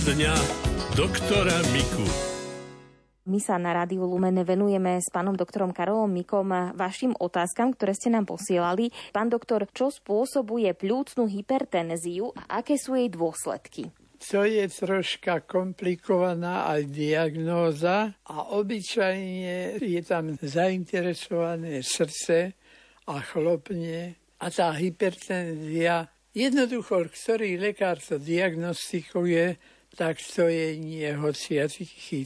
dňa doktora Miku. My sa na Rádiu Lumene venujeme s pánom doktorom Karolom Mikom vašim otázkam, ktoré ste nám posielali. Pán doktor, čo spôsobuje plúcnu hypertenziu a aké sú jej dôsledky? To je troška komplikovaná aj diagnóza a obyčajne je tam zainteresované srdce a chlopne a tá hypertenzia jednoducho, ktorý lekár to diagnostikuje, tak to je nie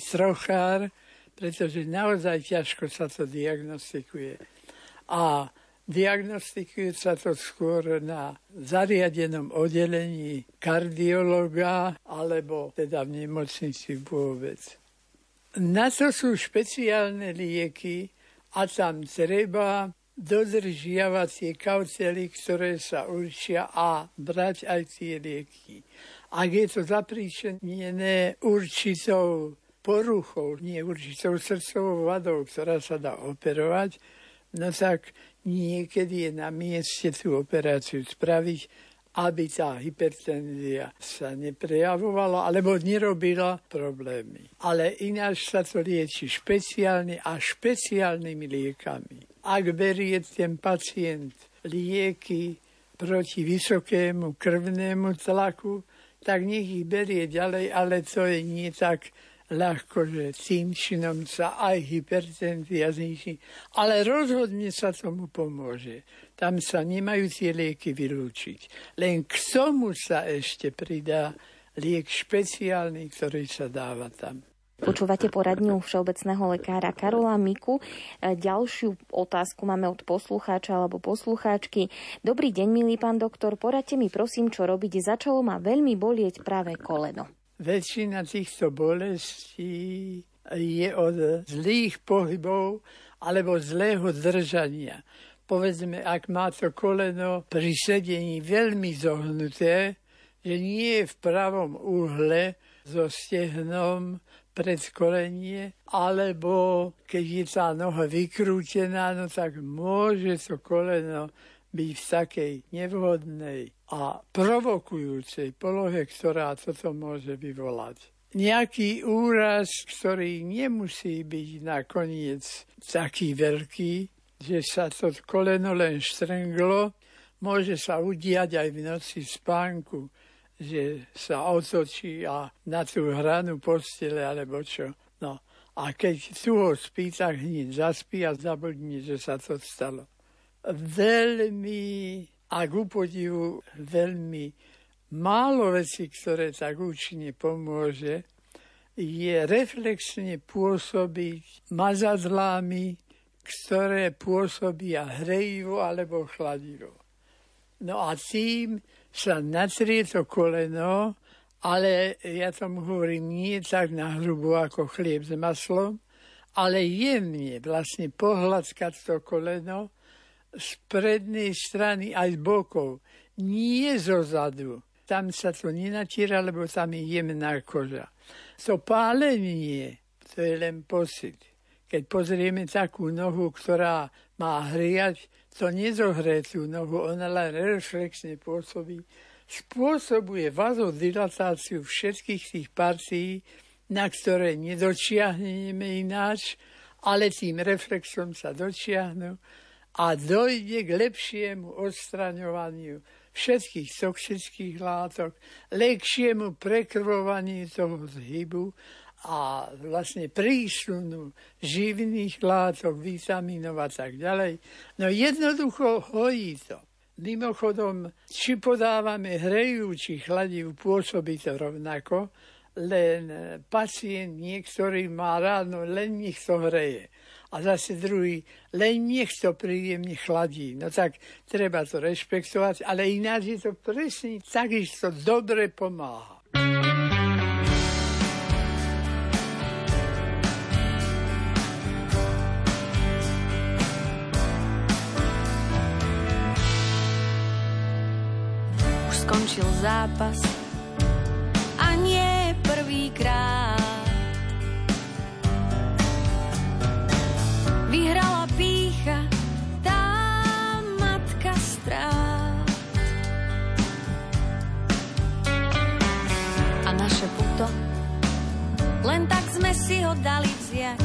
trochár, pretože naozaj ťažko sa to diagnostikuje. A diagnostikuje sa to skôr na zariadenom oddelení kardiologa alebo teda v nemocnici vôbec. Na to sú špeciálne lieky a tam treba dodržiavať tie kautely, ktoré sa určia a brať aj tie lieky. Ak je to zapríčenené určitou poruchou, nie určitou srdcovou vadou, ktorá sa dá operovať, no tak niekedy je na mieste tú operáciu spraviť, aby tá hypertenzia sa neprejavovala alebo nerobila problémy. Ale ináč sa to lieči špeciálne a špeciálnymi liekami. Ak berie ten pacient lieky proti vysokému krvnému tlaku, tak nech ich berie ďalej, ale to je nie tak ľahko, že tým činom sa aj hypertenzia zniží. Ale rozhodne sa tomu pomôže. Tam sa nemajú tie lieky vylúčiť. Len k tomu sa ešte pridá liek špeciálny, ktorý sa dáva tam. Počúvate poradňu všeobecného lekára Karola Miku. E, ďalšiu otázku máme od poslucháča alebo poslucháčky. Dobrý deň, milý pán doktor, poradte mi prosím, čo robiť. Začalo ma veľmi bolieť práve koleno. Väčšina týchto bolestí je od zlých pohybov alebo zlého držania. Povedzme, ak má to koleno pri sedení veľmi zohnuté, že nie je v pravom uhle so stehnom predkolenie, alebo keď je tá noha vykrútená, no tak môže to koleno byť v takej nevhodnej a provokujúcej polohe, ktorá toto môže vyvolať. Nejaký úraz, ktorý nemusí byť nakoniec taký veľký, že sa to koleno len štrnglo, môže sa udiať aj v noci spánku že sa otočí a na tú hranu postele alebo čo. No a keď tu ho spí, tak hneď zaspí a zabudne, že sa to stalo. Veľmi, a ku podivu, veľmi málo vecí, ktoré tak účinne pomôže, je reflexne pôsobiť mazadlami, ktoré pôsobia hrejivo alebo chladivo. No a tým sa natrie to koleno, ale ja tomu hovorím nie tak na hrubo ako chlieb s maslom, ale jemne vlastne pohľadkať to koleno z prednej strany aj z bokov, nie zo zadu. Tam sa to nenatiera, lebo tam je jemná koža. To pálenie, to je len pocit. Keď pozrieme takú nohu, ktorá má hriať, to nezohrie tú nohu, ona len reflexne pôsobí, spôsobuje vazodilatáciu všetkých tých partií, na ktoré nedočiahneme ináč, ale tým reflexom sa dočiahnu a dojde k lepšiemu odstraňovaniu všetkých toxických látok, lepšiemu prekrvovaniu toho zhybu a vlastne prísunu živných látok, vitamínov a tak ďalej. No jednoducho hojí to. Mimochodom, či podávame hrejú, či chladivú, pôsobí to rovnako, len pacient niektorý má ráno, len nech hreje. A zase druhý, len nech to príjemne chladí. No tak treba to rešpektovať, ale ináč je to presne takisto dobre pomáha. Zápas a nie prvýkrát. Vyhrala pícha, tá matka strát. A naše puto dali vziať.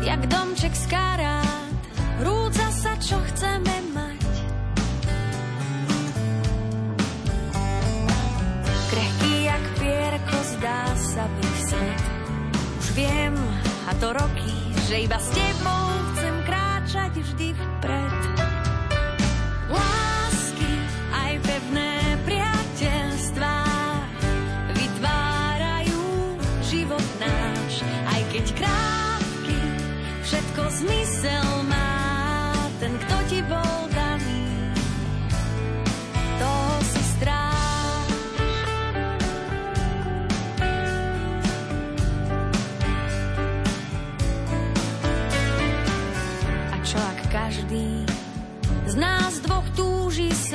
Jak domček z viem, a to roky, že iba s tebou chcem kráčať vždy vpred. Lásky, aj pevné priateľstvá vytvárajú život náš, aj keď krátky, všetko zmysel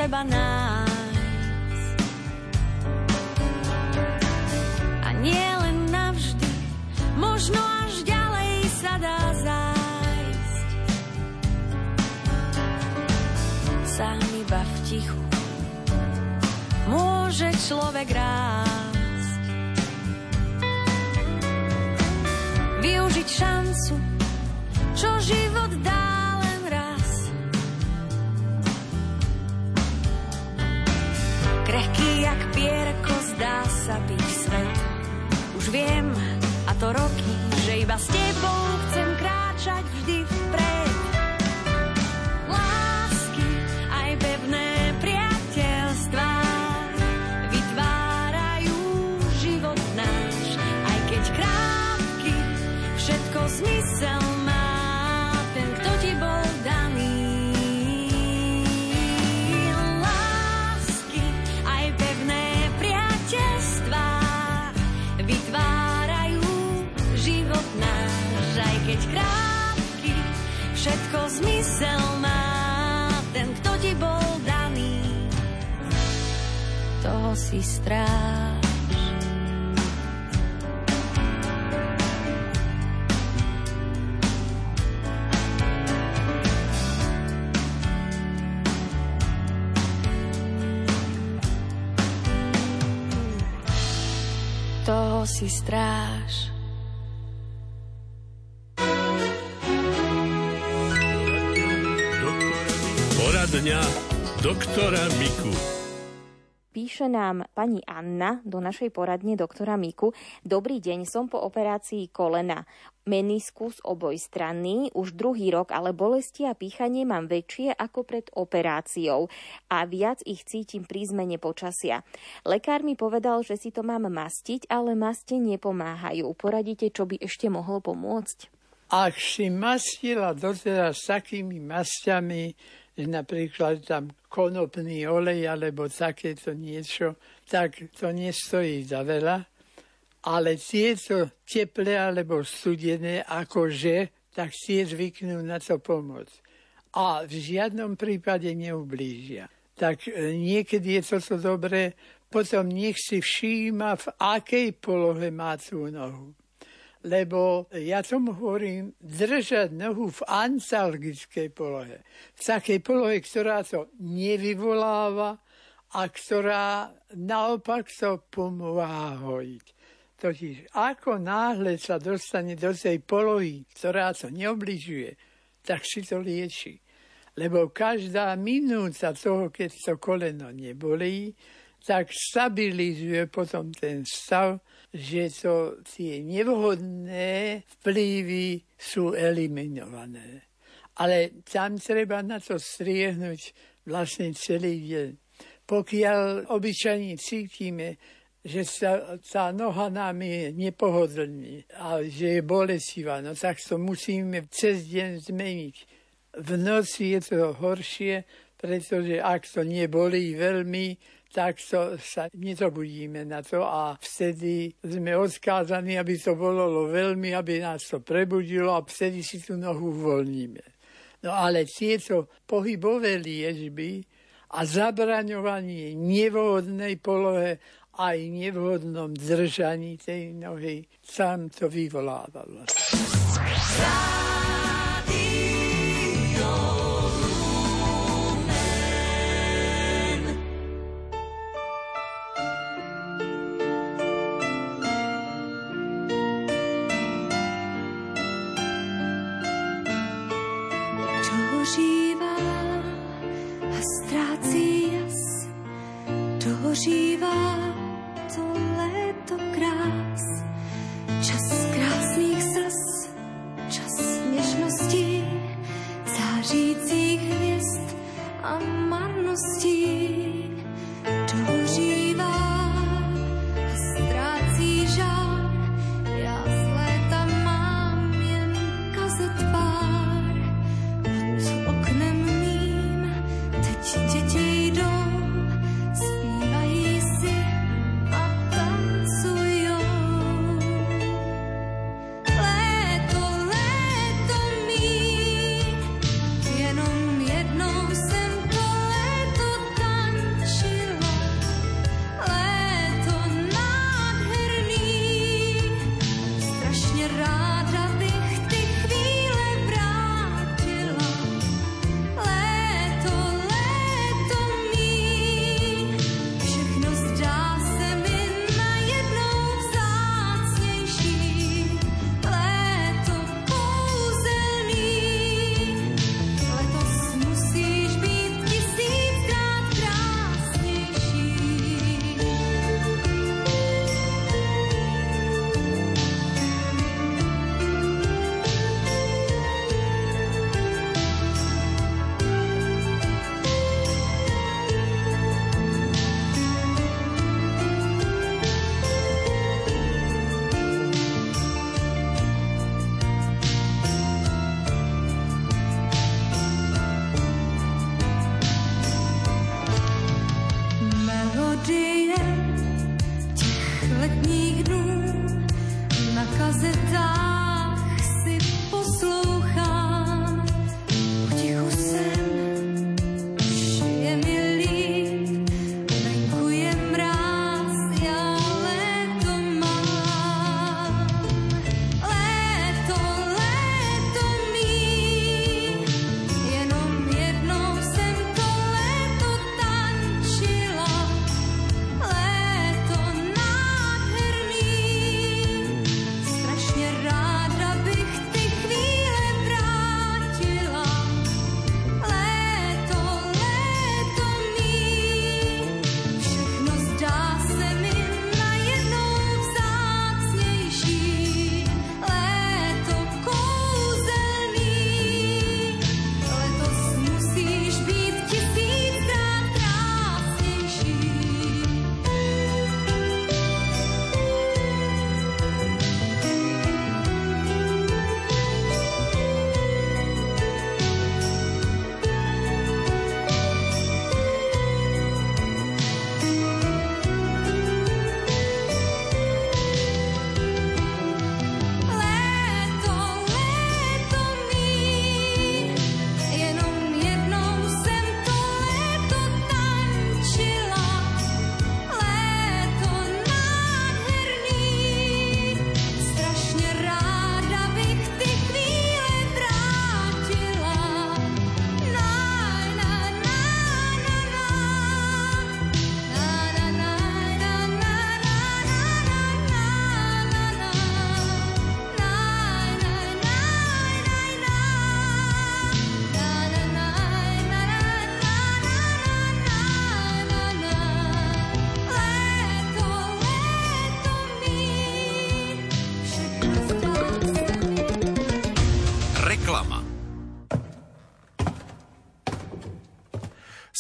túži seba nájsť? A nie len navždy, možno až ďalej sa dá zájsť. Sám iba v tichu môže človek rásť. Využiť šancu, byť svet. Už viem, a to roky, že iba s tebou chcem kráčať vždy. Zmysel má. Ten, kto ti bol daný, toho si stráž. Toho si stráž. Poradňa doktora Miku. Píše nám pani Anna do našej poradne doktora Miku. Dobrý deň, som po operácii kolena. Meniskus obojstranný, už druhý rok, ale bolesti a pýchanie mám väčšie ako pred operáciou a viac ich cítim pri zmene počasia. Lekár mi povedal, že si to mám mastiť, ale maste nepomáhajú. Poradíte, čo by ešte mohlo pomôcť? Ak si mastila doteraz takými masťami, že napríklad tam konopný olej alebo takéto niečo, tak to nestojí za veľa. Ale tieto teplé alebo studené, akože, tak tie zvyknú na to pomôcť. A v žiadnom prípade neublížia. Tak e, niekedy je toto dobré, potom nech si všíma, v akej polohe má tú nohu lebo ja tomu hovorím držať nohu v antalgickej polohe. V takej polohe, ktorá to nevyvoláva a ktorá naopak to pomáha hojiť. Totiž ako náhle sa dostane do tej polohy, ktorá to neobližuje, tak si to lieči. Lebo každá minúta toho, keď to koleno nebolí, tak stabilizuje potom ten stav, že to tie nevhodné vplyvy sú eliminované. Ale tam treba na to striehnúť vlastne celý deň. Pokiaľ obyčajne cítime, že sa, tá noha nám je nepohodlný a že je bolestivá, no tak to musíme cez deň zmeniť. V noci je to horšie, pretože ak to nebolí veľmi, tak to sa nezobudíme na to a vtedy sme odkázaní, aby to bolo veľmi, aby nás to prebudilo a vtedy si tú nohu uvoľníme. No ale tieto pohybové liečby a zabraňovanie nevhodnej polohe aj nevhodnom držaní tej nohy, sám to ztrácí jas žívá to léto krás. Čas krásných slz, čas nežností, zářících hvězd a marností.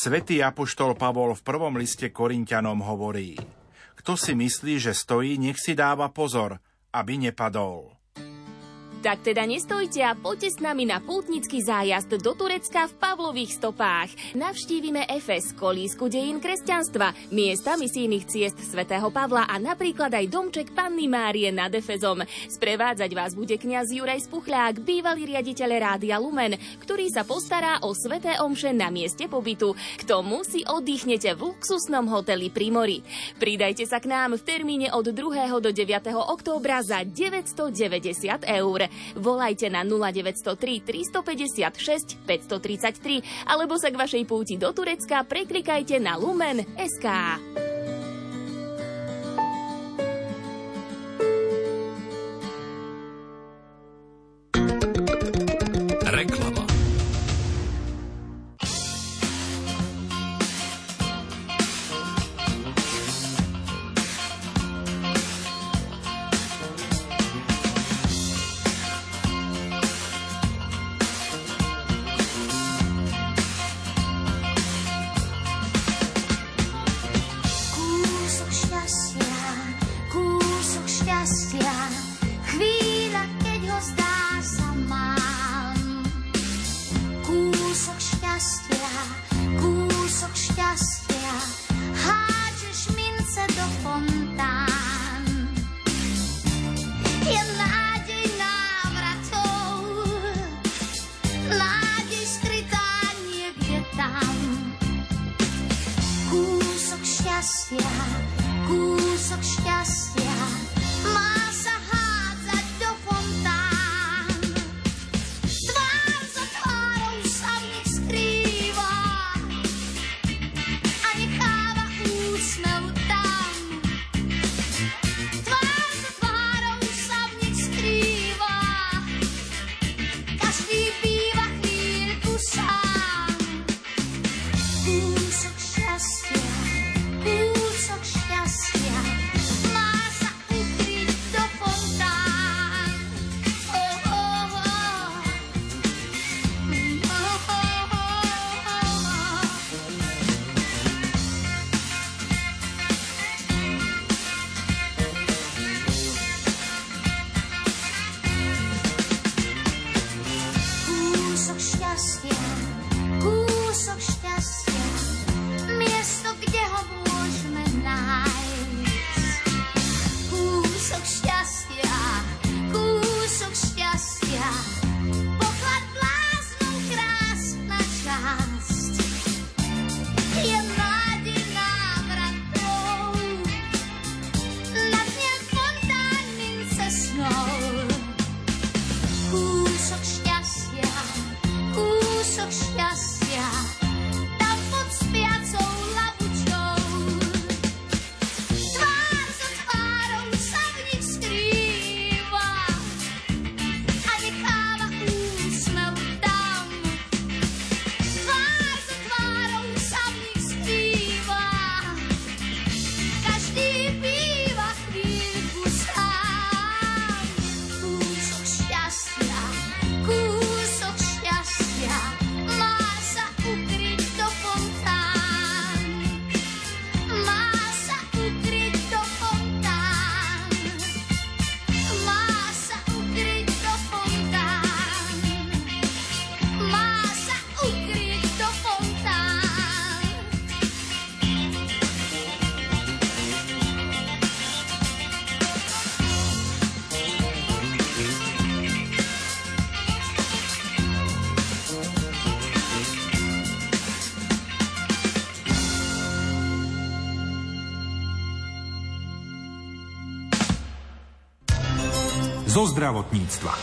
Svetý Apoštol Pavol v prvom liste Korintianom hovorí Kto si myslí, že stojí, nech si dáva pozor, aby nepadol. Tak teda nestojte a poďte s nami na pútnický zájazd do Turecka v Pavlových stopách. Navštívime Efes, kolísku dejín kresťanstva, miesta misijných ciest svätého Pavla a napríklad aj domček Panny Márie nad Efezom. Sprevádzať vás bude kňaz Juraj Spuchľák, bývalý riaditeľ Rádia Lumen, ktorý sa postará o sveté omše na mieste pobytu. K tomu si oddychnete v luxusnom hoteli pri mori. Pridajte sa k nám v termíne od 2. do 9. októbra za 990 eur. Volajte na 0903 356 533 alebo sa k vašej púti do Turecka preklikajte na Lumen zo zdravotníctva.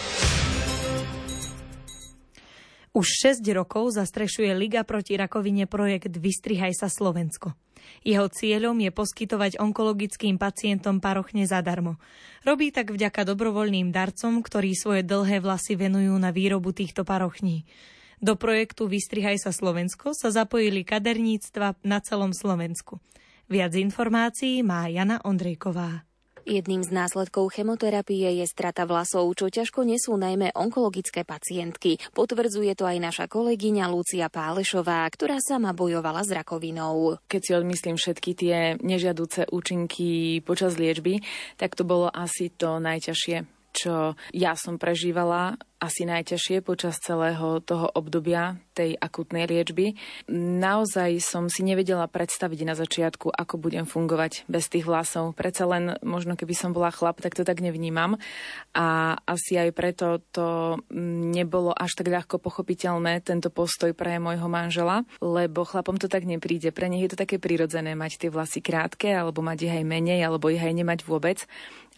Už 6 rokov zastrešuje Liga proti rakovine projekt Vystrihaj sa Slovensko. Jeho cieľom je poskytovať onkologickým pacientom parochne zadarmo. Robí tak vďaka dobrovoľným darcom, ktorí svoje dlhé vlasy venujú na výrobu týchto parochní. Do projektu Vystrihaj sa Slovensko sa zapojili kaderníctva na celom Slovensku. Viac informácií má Jana Ondrejková. Jedným z následkov chemoterapie je strata vlasov, čo ťažko nesú najmä onkologické pacientky. Potvrdzuje to aj naša kolegyňa Lucia Pálešová, ktorá sama bojovala s rakovinou. Keď si odmyslím všetky tie nežiaduce účinky počas liečby, tak to bolo asi to najťažšie, čo ja som prežívala asi najťažšie počas celého toho obdobia tej akutnej liečby. Naozaj som si nevedela predstaviť na začiatku, ako budem fungovať bez tých vlasov. Predsa len, možno keby som bola chlap, tak to tak nevnímam. A asi aj preto to nebolo až tak ľahko pochopiteľné, tento postoj pre môjho manžela, lebo chlapom to tak nepríde. Pre nich je to také prirodzené mať tie vlasy krátke, alebo mať ich aj menej, alebo ich aj nemať vôbec.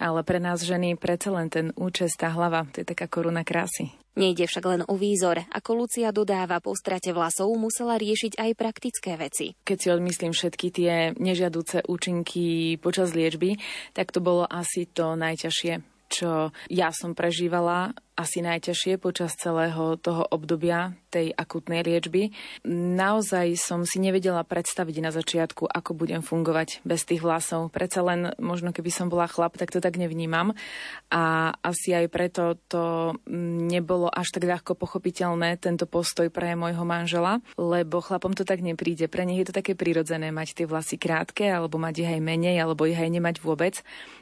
Ale pre nás ženy predsa len ten účes, tá hlava, to je taká koruna krásy. Nejde však len o výzor. Ako Lucia dodáva, po strate vlasov musela riešiť aj praktické veci. Keď si odmyslím všetky tie nežiaduce účinky počas liečby, tak to bolo asi to najťažšie, čo ja som prežívala asi najťažšie počas celého toho obdobia tej akutnej liečby. Naozaj som si nevedela predstaviť na začiatku, ako budem fungovať bez tých vlasov. Predsa len, možno keby som bola chlap, tak to tak nevnímam. A asi aj preto to nebolo až tak ľahko pochopiteľné, tento postoj pre môjho manžela, lebo chlapom to tak nepríde. Pre nich je to také prirodzené mať tie vlasy krátke, alebo mať ich aj menej, alebo ich aj nemať vôbec.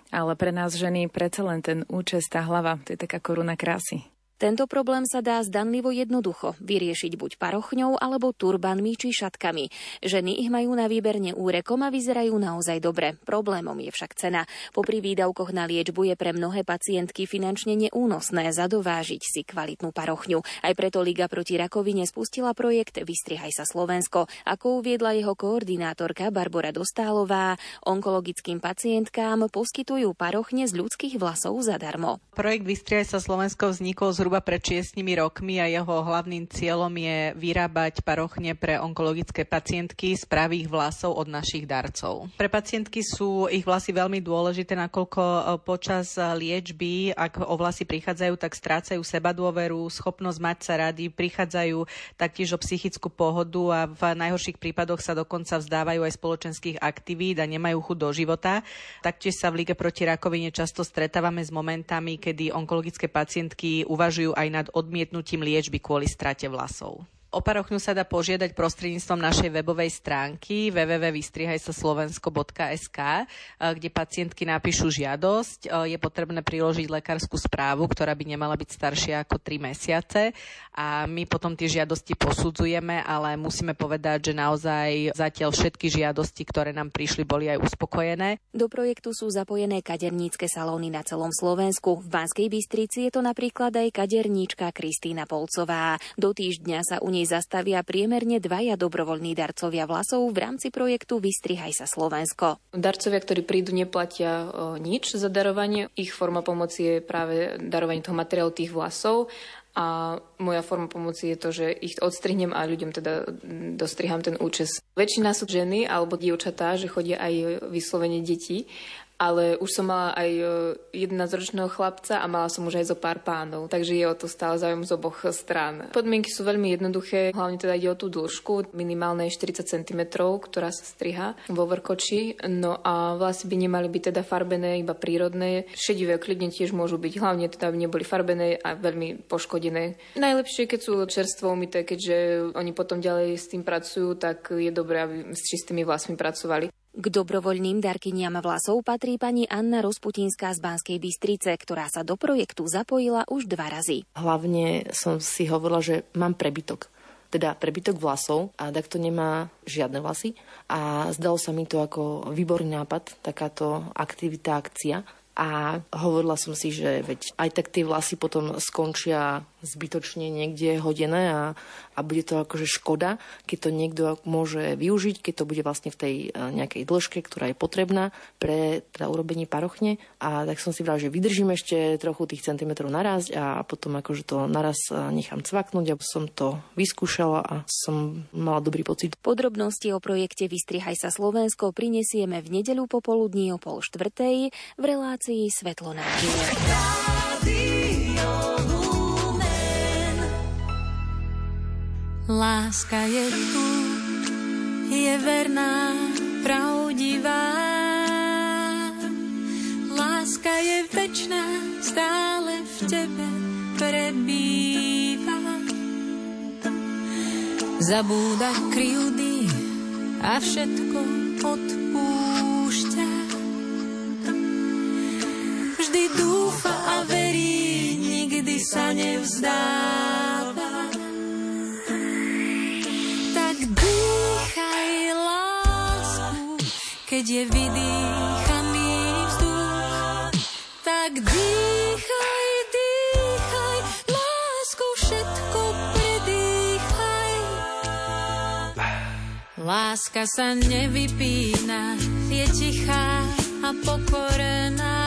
Ale pre nás ženy predsa len ten účes, tá hlava, to je taká koruna krásy. Grazie. Tento problém sa dá zdanlivo jednoducho vyriešiť buď parochňou alebo turbanmi či šatkami. Ženy ich majú na výber neúrekom a vyzerajú naozaj dobre. Problémom je však cena. Popri výdavkoch na liečbu je pre mnohé pacientky finančne neúnosné zadovážiť si kvalitnú parochňu. Aj preto Liga proti rakovine spustila projekt Vystrihaj sa Slovensko. Ako uviedla jeho koordinátorka Barbara Dostálová, onkologickým pacientkám poskytujú parochne z ľudských vlasov zadarmo. Projekt Vystrihaj sa Slovensko vznikol zhruba zhruba pred 6 rokmi a jeho hlavným cieľom je vyrábať parochne pre onkologické pacientky z pravých vlasov od našich darcov. Pre pacientky sú ich vlasy veľmi dôležité, nakoľko e, počas liečby, ak o vlasy prichádzajú, tak strácajú seba dôveru, schopnosť mať sa rady, prichádzajú taktiež o psychickú pohodu a v najhorších prípadoch sa dokonca vzdávajú aj spoločenských aktivít a nemajú chuť do života. Taktiež sa v Lige proti rakovine často stretávame s momentami, kedy onkologické pacientky uvažujú uvažujú aj nad odmietnutím liečby kvôli strate vlasov. O parochňu sa dá požiadať prostredníctvom našej webovej stránky www.vystrihajsaslovensko.sk, eh, kde pacientky napíšu žiadosť. Eh, je potrebné priložiť lekárskú správu, ktorá by nemala byť staršia ako 3 mesiace a my potom tie žiadosti posudzujeme, ale musíme povedať, že naozaj zatiaľ všetky žiadosti, ktoré nám prišli, boli aj uspokojené. Do projektu sú zapojené kadernícke salóny na celom Slovensku. V Banskej Bystrici je to napríklad aj kaderníčka Kristýna Polcová. Do týždňa sa u nej zastavia priemerne dvaja dobrovoľní darcovia vlasov v rámci projektu Vystrihaj sa Slovensko. Darcovia, ktorí prídu, neplatia nič za darovanie. Ich forma pomoci je práve darovanie toho materiálu tých vlasov a moja forma pomoci je to, že ich odstrihnem a ľuďom teda dostriham ten účes. Väčšina sú ženy alebo dievčatá, že chodia aj vyslovene deti ale už som mala aj 11-ročného e, chlapca a mala som už aj zo pár pánov, takže je o to stále záujem z oboch strán. Podmienky sú veľmi jednoduché, hlavne teda ide o tú dĺžku, minimálne 40 cm, ktorá sa striha vo vrkoči, no a vlasy by nemali byť teda farbené, iba prírodné. Šedivé kľudne tiež môžu byť, hlavne teda aby neboli farbené a veľmi poškodené. Najlepšie, keď sú čerstvo umyté, keďže oni potom ďalej s tým pracujú, tak je dobré, aby s čistými vlasmi pracovali. K dobrovoľným darkyniam vlasov patrí pani Anna Rozputinská z Banskej Bystrice, ktorá sa do projektu zapojila už dva razy. Hlavne som si hovorila, že mám prebytok teda prebytok vlasov a takto nemá žiadne vlasy. A zdalo sa mi to ako výborný nápad, takáto aktivita, akcia. A hovorila som si, že veď aj tak tie vlasy potom skončia zbytočne niekde hodené a, a bude to akože škoda, keď to niekto môže využiť, keď to bude vlastne v tej e, nejakej dĺžke, ktorá je potrebná pre teda urobenie parochne. A tak som si vral, že vydržím ešte trochu tých centimetrov naraz a potom akože to naraz e, nechám cvaknúť, aby som to vyskúšala a som mala dobrý pocit. Podrobnosti o projekte Vystrihaj sa Slovensko prinesieme v nedeľu popoludní o pol štvrtej v relácii Svetlo na Láska je tu, je verná, pravdivá. Láska je večná, stále v tebe prebýva. Zabúda kryjúdy a všetko odpúšťa. Vždy dúfa a verí, nikdy sa nevzdáva. Keď je vydýchaný vzduch, tak dýchaj, dýchaj, lásku všetko predýchaj. Láska sa nevypína, je tichá a pokorená.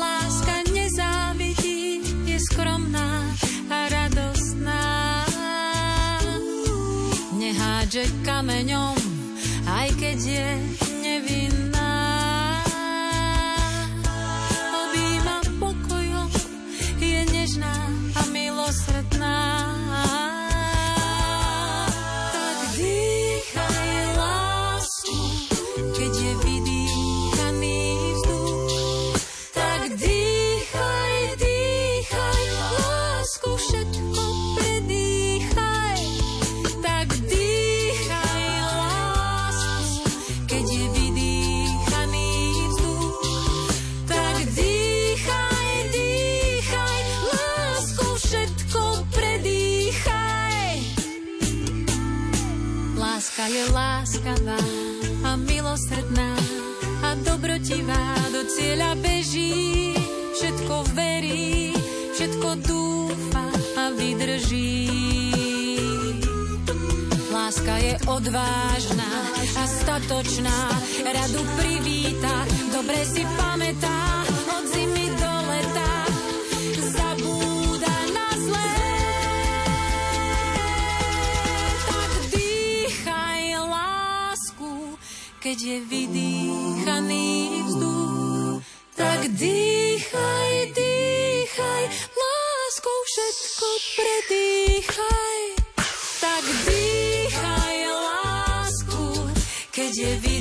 Láska nezávidí, je skromná a radostná. Nehádže kameňom aj keď Láska je láskavá a milosrdná a dobrotivá do cieľa beží. Všetko verí, všetko dúfa a vydrží. Láska je odvážna a statočná, radu privíta, dobre si pamätá, keď je vydýchaný vzduch. Tak dýchaj, dýchaj, láskou všetko predýchaj. Tak dýchaj lásku, keď je vydýchaný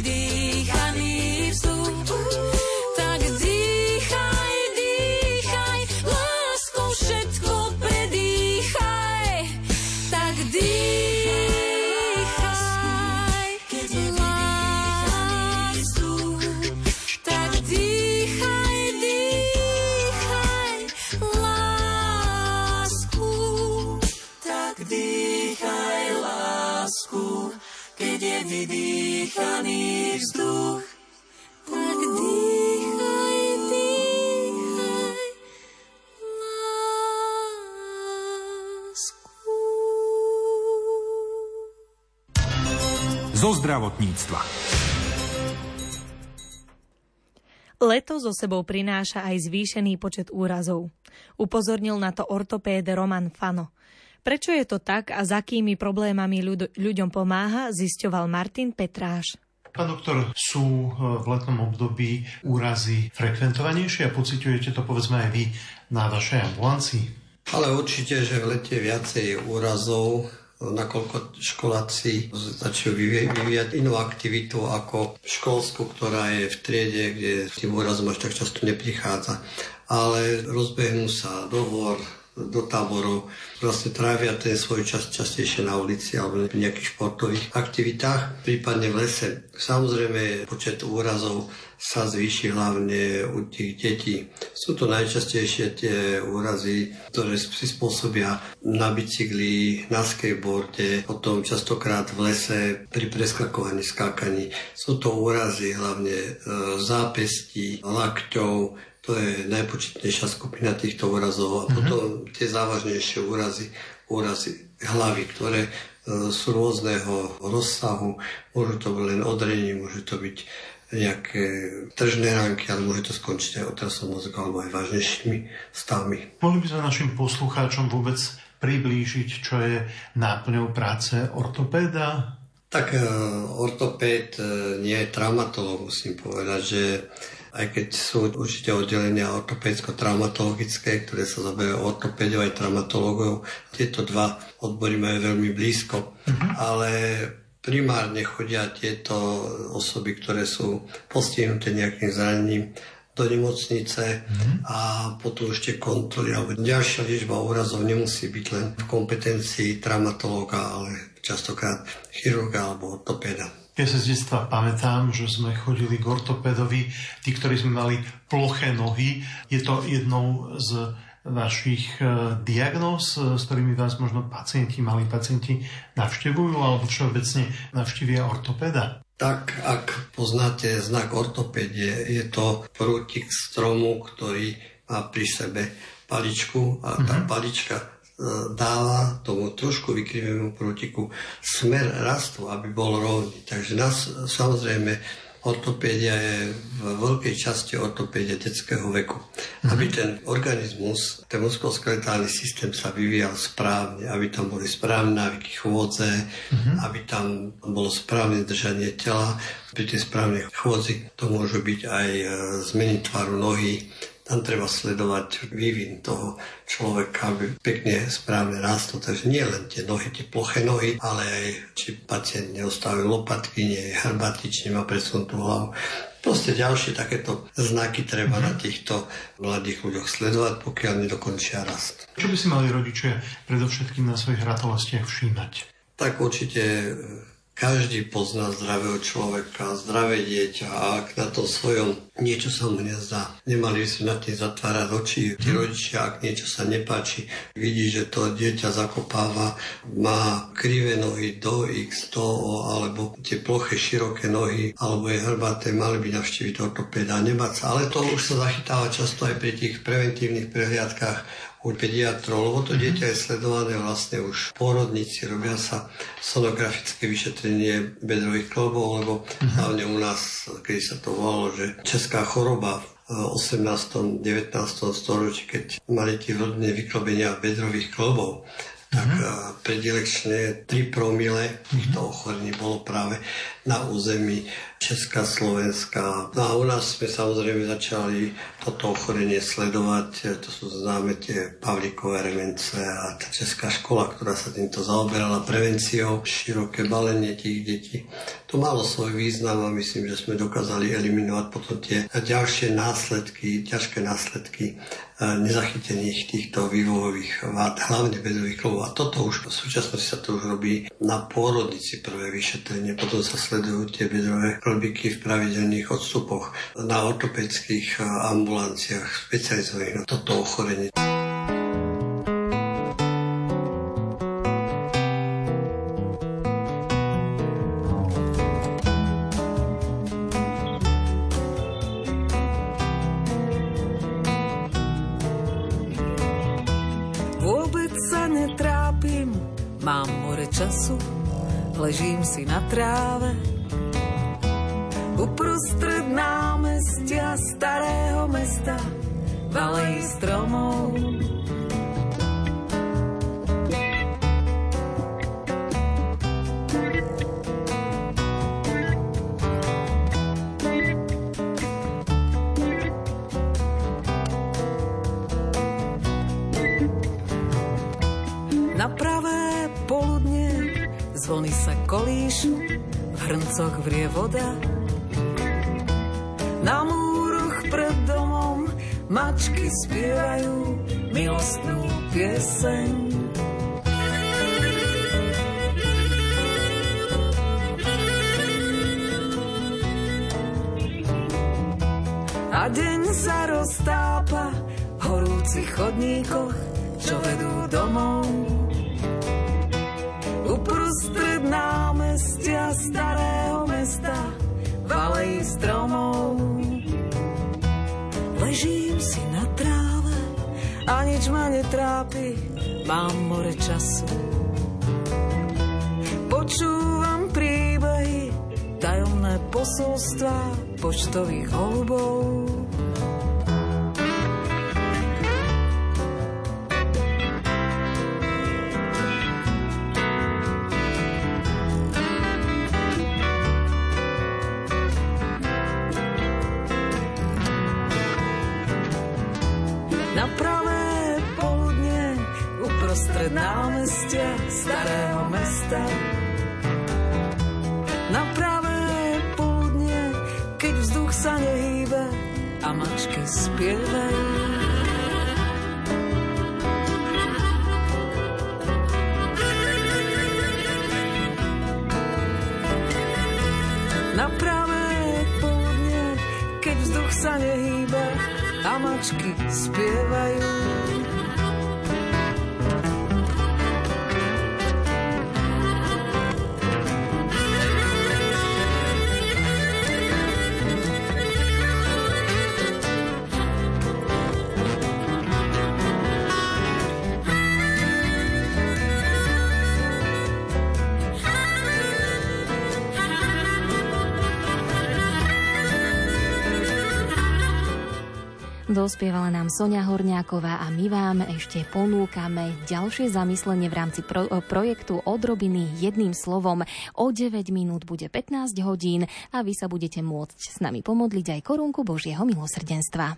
dýchaj lásku, keď je vydýchaný vzduch. Tak dýchaj, dýchaj lásku. Zo zdravotníctva. Leto so sebou prináša aj zvýšený počet úrazov. Upozornil na to ortopéd Roman Fano. Prečo je to tak a s akými problémami ľud- ľuďom pomáha, zisťoval Martin Petráš. Pán doktor, sú e, v letnom období úrazy frekventovanejšie a pociťujete to povedzme aj vy na vašej ambulancii? Ale určite, že v lete viacej úrazov, nakoľko školáci začajú vyvíjať, inú aktivitu ako školskú, ktorá je v triede, kde tým úrazom až tak často neprichádza. Ale rozbehnú sa do hor, do táborov, vlastne trávia ten svoj čas častejšie na ulici alebo v nejakých športových aktivitách, prípadne v lese. Samozrejme, počet úrazov sa zvýši hlavne u tých detí. Sú to najčastejšie tie úrazy, ktoré si spôsobia na bicykli, na skateboarde, potom častokrát v lese pri preskakovaní, skákaní. Sú to úrazy hlavne e, zápestí, lakťov, to je najpočetnejšia skupina týchto úrazov. A potom tie závažnejšie úrazy, úrazy hlavy, ktoré e, sú rôzneho rozsahu. Môžu to byť len odrenie, môže to byť nejaké tržné ránky, ale môže to skončiť aj otrasom mozgu alebo aj vážnejšími stavmi. Mohli by sme našim poslucháčom vôbec priblížiť, čo je náplňou práce ortopéda? Tak e, ortopéd e, nie je traumatolog, musím povedať, že aj keď sú určite oddelenia ortopédsko-traumatologické, ktoré sa zabývajú ortopédiou aj traumatológov. Tieto dva odbory majú veľmi blízko, mm-hmm. ale primárne chodia tieto osoby, ktoré sú postihnuté nejakým zranením do nemocnice mm-hmm. a potom ešte kontroly. Alebo ďalšia liečba úrazov nemusí byť len v kompetencii traumatológa, ale častokrát chirurga alebo ortopéda. Ja sa z detstva pamätám, že sme chodili k ortopedovi, tí, ktorí sme mali ploché nohy. Je to jednou z vašich e, diagnóz, e, s ktorými vás možno pacienti, mali pacienti navštevujú, alebo všeobecne navštívia ortopeda? Tak, ak poznáte znak ortopédie, je to prútik stromu, ktorý má pri sebe paličku a tá mm-hmm. palička dáva tomu trošku vykrivenému prútiku smer rastu, aby bol rovný. Takže nás samozrejme ortopédia je v veľkej časti ortopédia detského veku. Mm-hmm. Aby ten organizmus, ten muskuloskeletálny systém sa vyvíjal správne, aby tam boli správne návyky chôdze, mm-hmm. aby tam bolo správne držanie tela. Pri tej správnej chôdzi to môže byť aj e, zmeny tvaru nohy, tam treba sledovať vývin toho človeka, aby pekne správne rástol. Takže nie len tie nohy, tie ploché nohy, ale aj či pacient neostávajú lopatky, nie je hrbatič, nemá presunutú hlavu. Proste ďalšie takéto znaky treba mm-hmm. na týchto mladých ľuďoch sledovať, pokiaľ nedokončia rast. Čo by si mali rodičia predovšetkým na svojich ratolostiach všímať? Tak určite každý pozná zdravého človeka, zdravé dieťa a ak na to svojom niečo sa mu nezdá, nemali by sme na tým zatvárať oči. Tí Mhm. rodičia, ak niečo sa nepáči, vidí, že to dieťa zakopáva, má krivé nohy do X, do O, alebo tie ploché, široké nohy, alebo je hrbaté, mali by navštíviť ortopéda, nebať sa. Ale to už sa zachytáva často aj pri tých preventívnych prehliadkách u pediatrov, lebo to dieťa je sledované vlastne už v pôrodnici, robia sa sonografické vyšetrenie bedrových klbov, lebo hlavne u nás, keď sa to volalo, že česká choroba v 18. 19. storočí, keď mali tie rodné vyklobenia bedrových klbov, tak mm-hmm. predilekčne 3 promile týchto ochorení bolo práve na území Česká, Slovenska. No a u nás sme samozrejme začali toto ochorenie sledovať. To sú známe tie Pavlíkové remence a tá Česká škola, ktorá sa týmto zaoberala prevenciou, široké balenie tých detí. To malo svoj význam a myslím, že sme dokázali eliminovať potom tie ďalšie následky, ťažké následky eh, nezachytených týchto vývojových vád, hlavne bedrových klubov. A toto už v súčasnosti sa to už robí na pôrodnici prvé vyšetrenie, potom sa sledujú tie bedrové klbiky v pravidelných odstupoch na ortopedských eh, ambulanciách špecializovaných na toto ochorenie. Vôbec sa netrápim, mám more času, ležím si na tráve. Uprostred námestia starého mesta, valej stromov. V hrncoch vrie voda. Na múroch pred domom mačky spievajú milostnú pieseň. A deň sa roztápa v horúcich chodníkoch, čo vedú domov. A nič ma netrápi, mám more času. Počúvam príbehy, tajomné posolstva poštových holubov. Mačky spievajú. Dospievala nám Sonia Horňáková a my vám ešte ponúkame ďalšie zamyslenie v rámci pro- projektu Odrobiny jedným slovom. O 9 minút bude 15 hodín a vy sa budete môcť s nami pomodliť aj korunku Božieho milosrdenstva.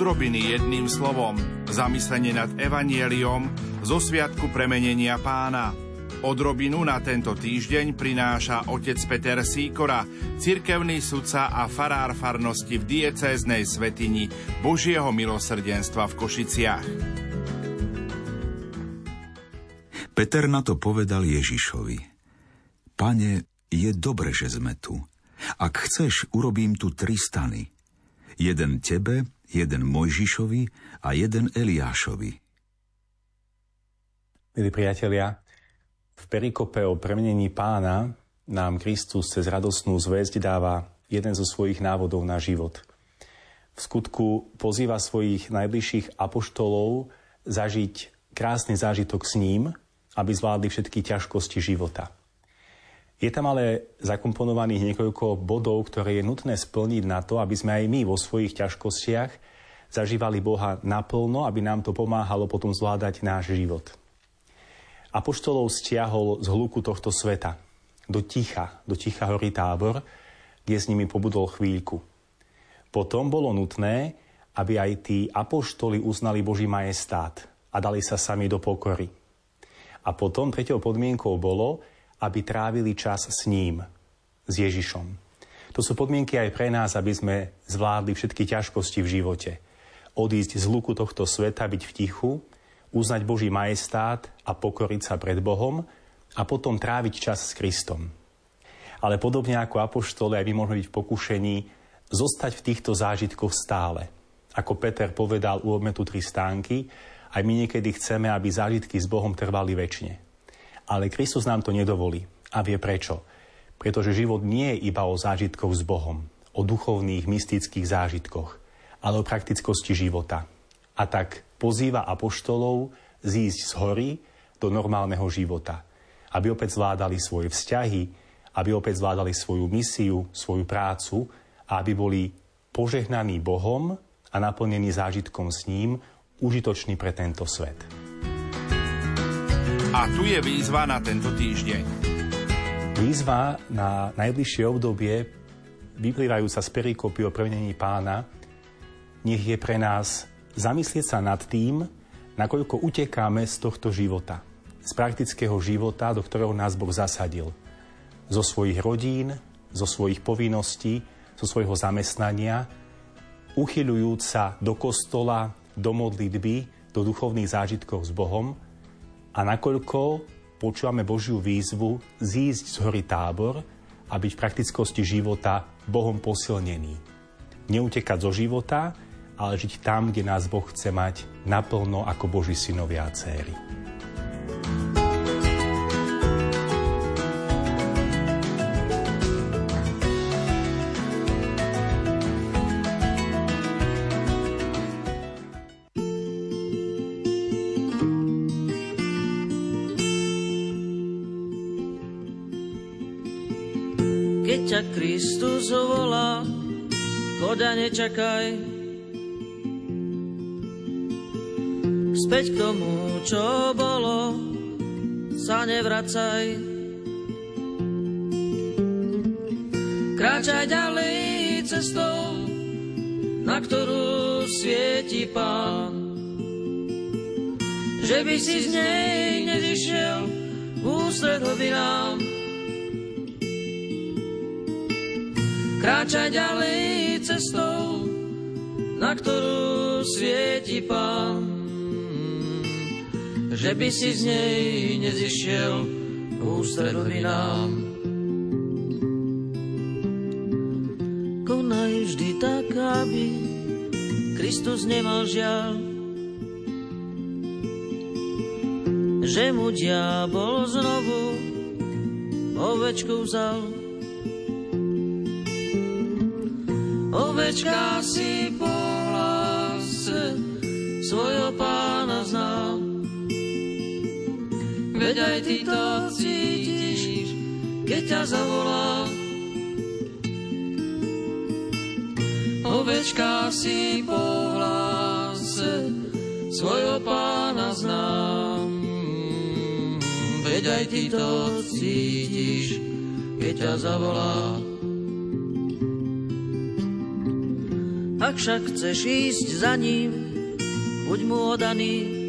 Odrobiny jedným slovom. Zamyslenie nad evanieliom zo Sviatku premenenia pána. Odrobinu na tento týždeň prináša otec Peter Síkora, cirkevný sudca a farár farnosti v diecéznej svetini Božieho milosrdenstva v Košiciach. Peter na to povedal Ježišovi. Pane, je dobre, že sme tu. Ak chceš, urobím tu tri stany. Jeden tebe, jeden Mojžišovi a jeden Eliášovi. Milí priatelia, v perikope o premenení pána nám Kristus cez radosnú zväzť dáva jeden zo svojich návodov na život. V skutku pozýva svojich najbližších apoštolov zažiť krásny zážitok s ním, aby zvládli všetky ťažkosti života. Je tam ale zakomponovaných niekoľko bodov, ktoré je nutné splniť na to, aby sme aj my vo svojich ťažkostiach zažívali Boha naplno, aby nám to pomáhalo potom zvládať náš život. Apoštolov stiahol z hluku tohto sveta do ticha, do ticha hory tábor, kde s nimi pobudol chvíľku. Potom bolo nutné, aby aj tí apoštoli uznali Boží majestát a dali sa sami do pokory. A potom tretou podmienkou bolo, aby trávili čas s ním, s Ježišom. To sú podmienky aj pre nás, aby sme zvládli všetky ťažkosti v živote. Odísť z luku tohto sveta, byť v tichu uznať Boží majestát a pokoriť sa pred Bohom a potom tráviť čas s Kristom. Ale podobne ako apoštole, aj my môžeme byť v pokušení zostať v týchto zážitkoch stále. Ako Peter povedal, urobme tu tri stánky, aj my niekedy chceme, aby zážitky s Bohom trvali väčšine. Ale Kristus nám to nedovolí. A vie prečo. Pretože život nie je iba o zážitkoch s Bohom, o duchovných, mystických zážitkoch, ale o praktickosti života. A tak pozýva apoštolov zísť z hory do normálneho života. Aby opäť zvládali svoje vzťahy, aby opäť zvládali svoju misiu, svoju prácu a aby boli požehnaní Bohom a naplnení zážitkom s ním, užitočný pre tento svet. A tu je výzva na tento týždeň. Výzva na najbližšie obdobie, vyplývajúca z perikopy o premenení pána, nech je pre nás zamyslieť sa nad tým, nakoľko utekáme z tohto života. Z praktického života, do ktorého nás Boh zasadil. Zo svojich rodín, zo svojich povinností, zo svojho zamestnania, uchyľujúc sa do kostola, do modlitby, do duchovných zážitkov s Bohom a nakoľko počúvame Božiu výzvu zísť z hory tábor a byť v praktickosti života Bohom posilnený. Neutekať zo života, ale žiť tam, kde nás Boh chce mať naplno ako Boží synovia a céry. Ťa Kristus volá, choď a nečakaj, Späť k tomu, čo bolo, sa nevracaj. Kráčaj ďalej cestou, na ktorú svieti Pán. Že by si z nej nezišiel ústred hlbinám. Kráčaj ďalej cestou, na ktorú svieti Pán že by si z nej nezišiel ústredovinám. Konaj vždy tak, aby Kristus nemal žiaľ, že mu diabol znovu ovečku vzal. Ovečka si po hlase svojho pána znal. Veď aj ty to cítiš, keď ťa zavolá. Ovečka si po hlase svojho pána znám. Veď aj ty to cítiš, keď ťa zavolá. Ak však chceš ísť za ním, buď mu odaný,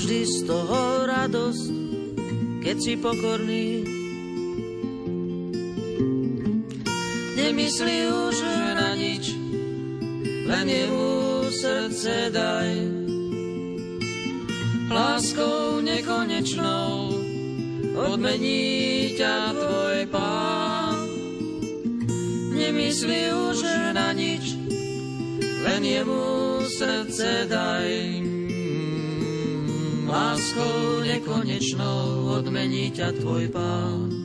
vždy z toho radosť, keď si pokorný. Nemyslí už na nič, len jemu srdce daj. Láskou nekonečnou odmení ťa tvoj pán. Nemyslí už na nič, len jemu srdce daj. Láskou nekonečnou odmení ťa tvoj pán.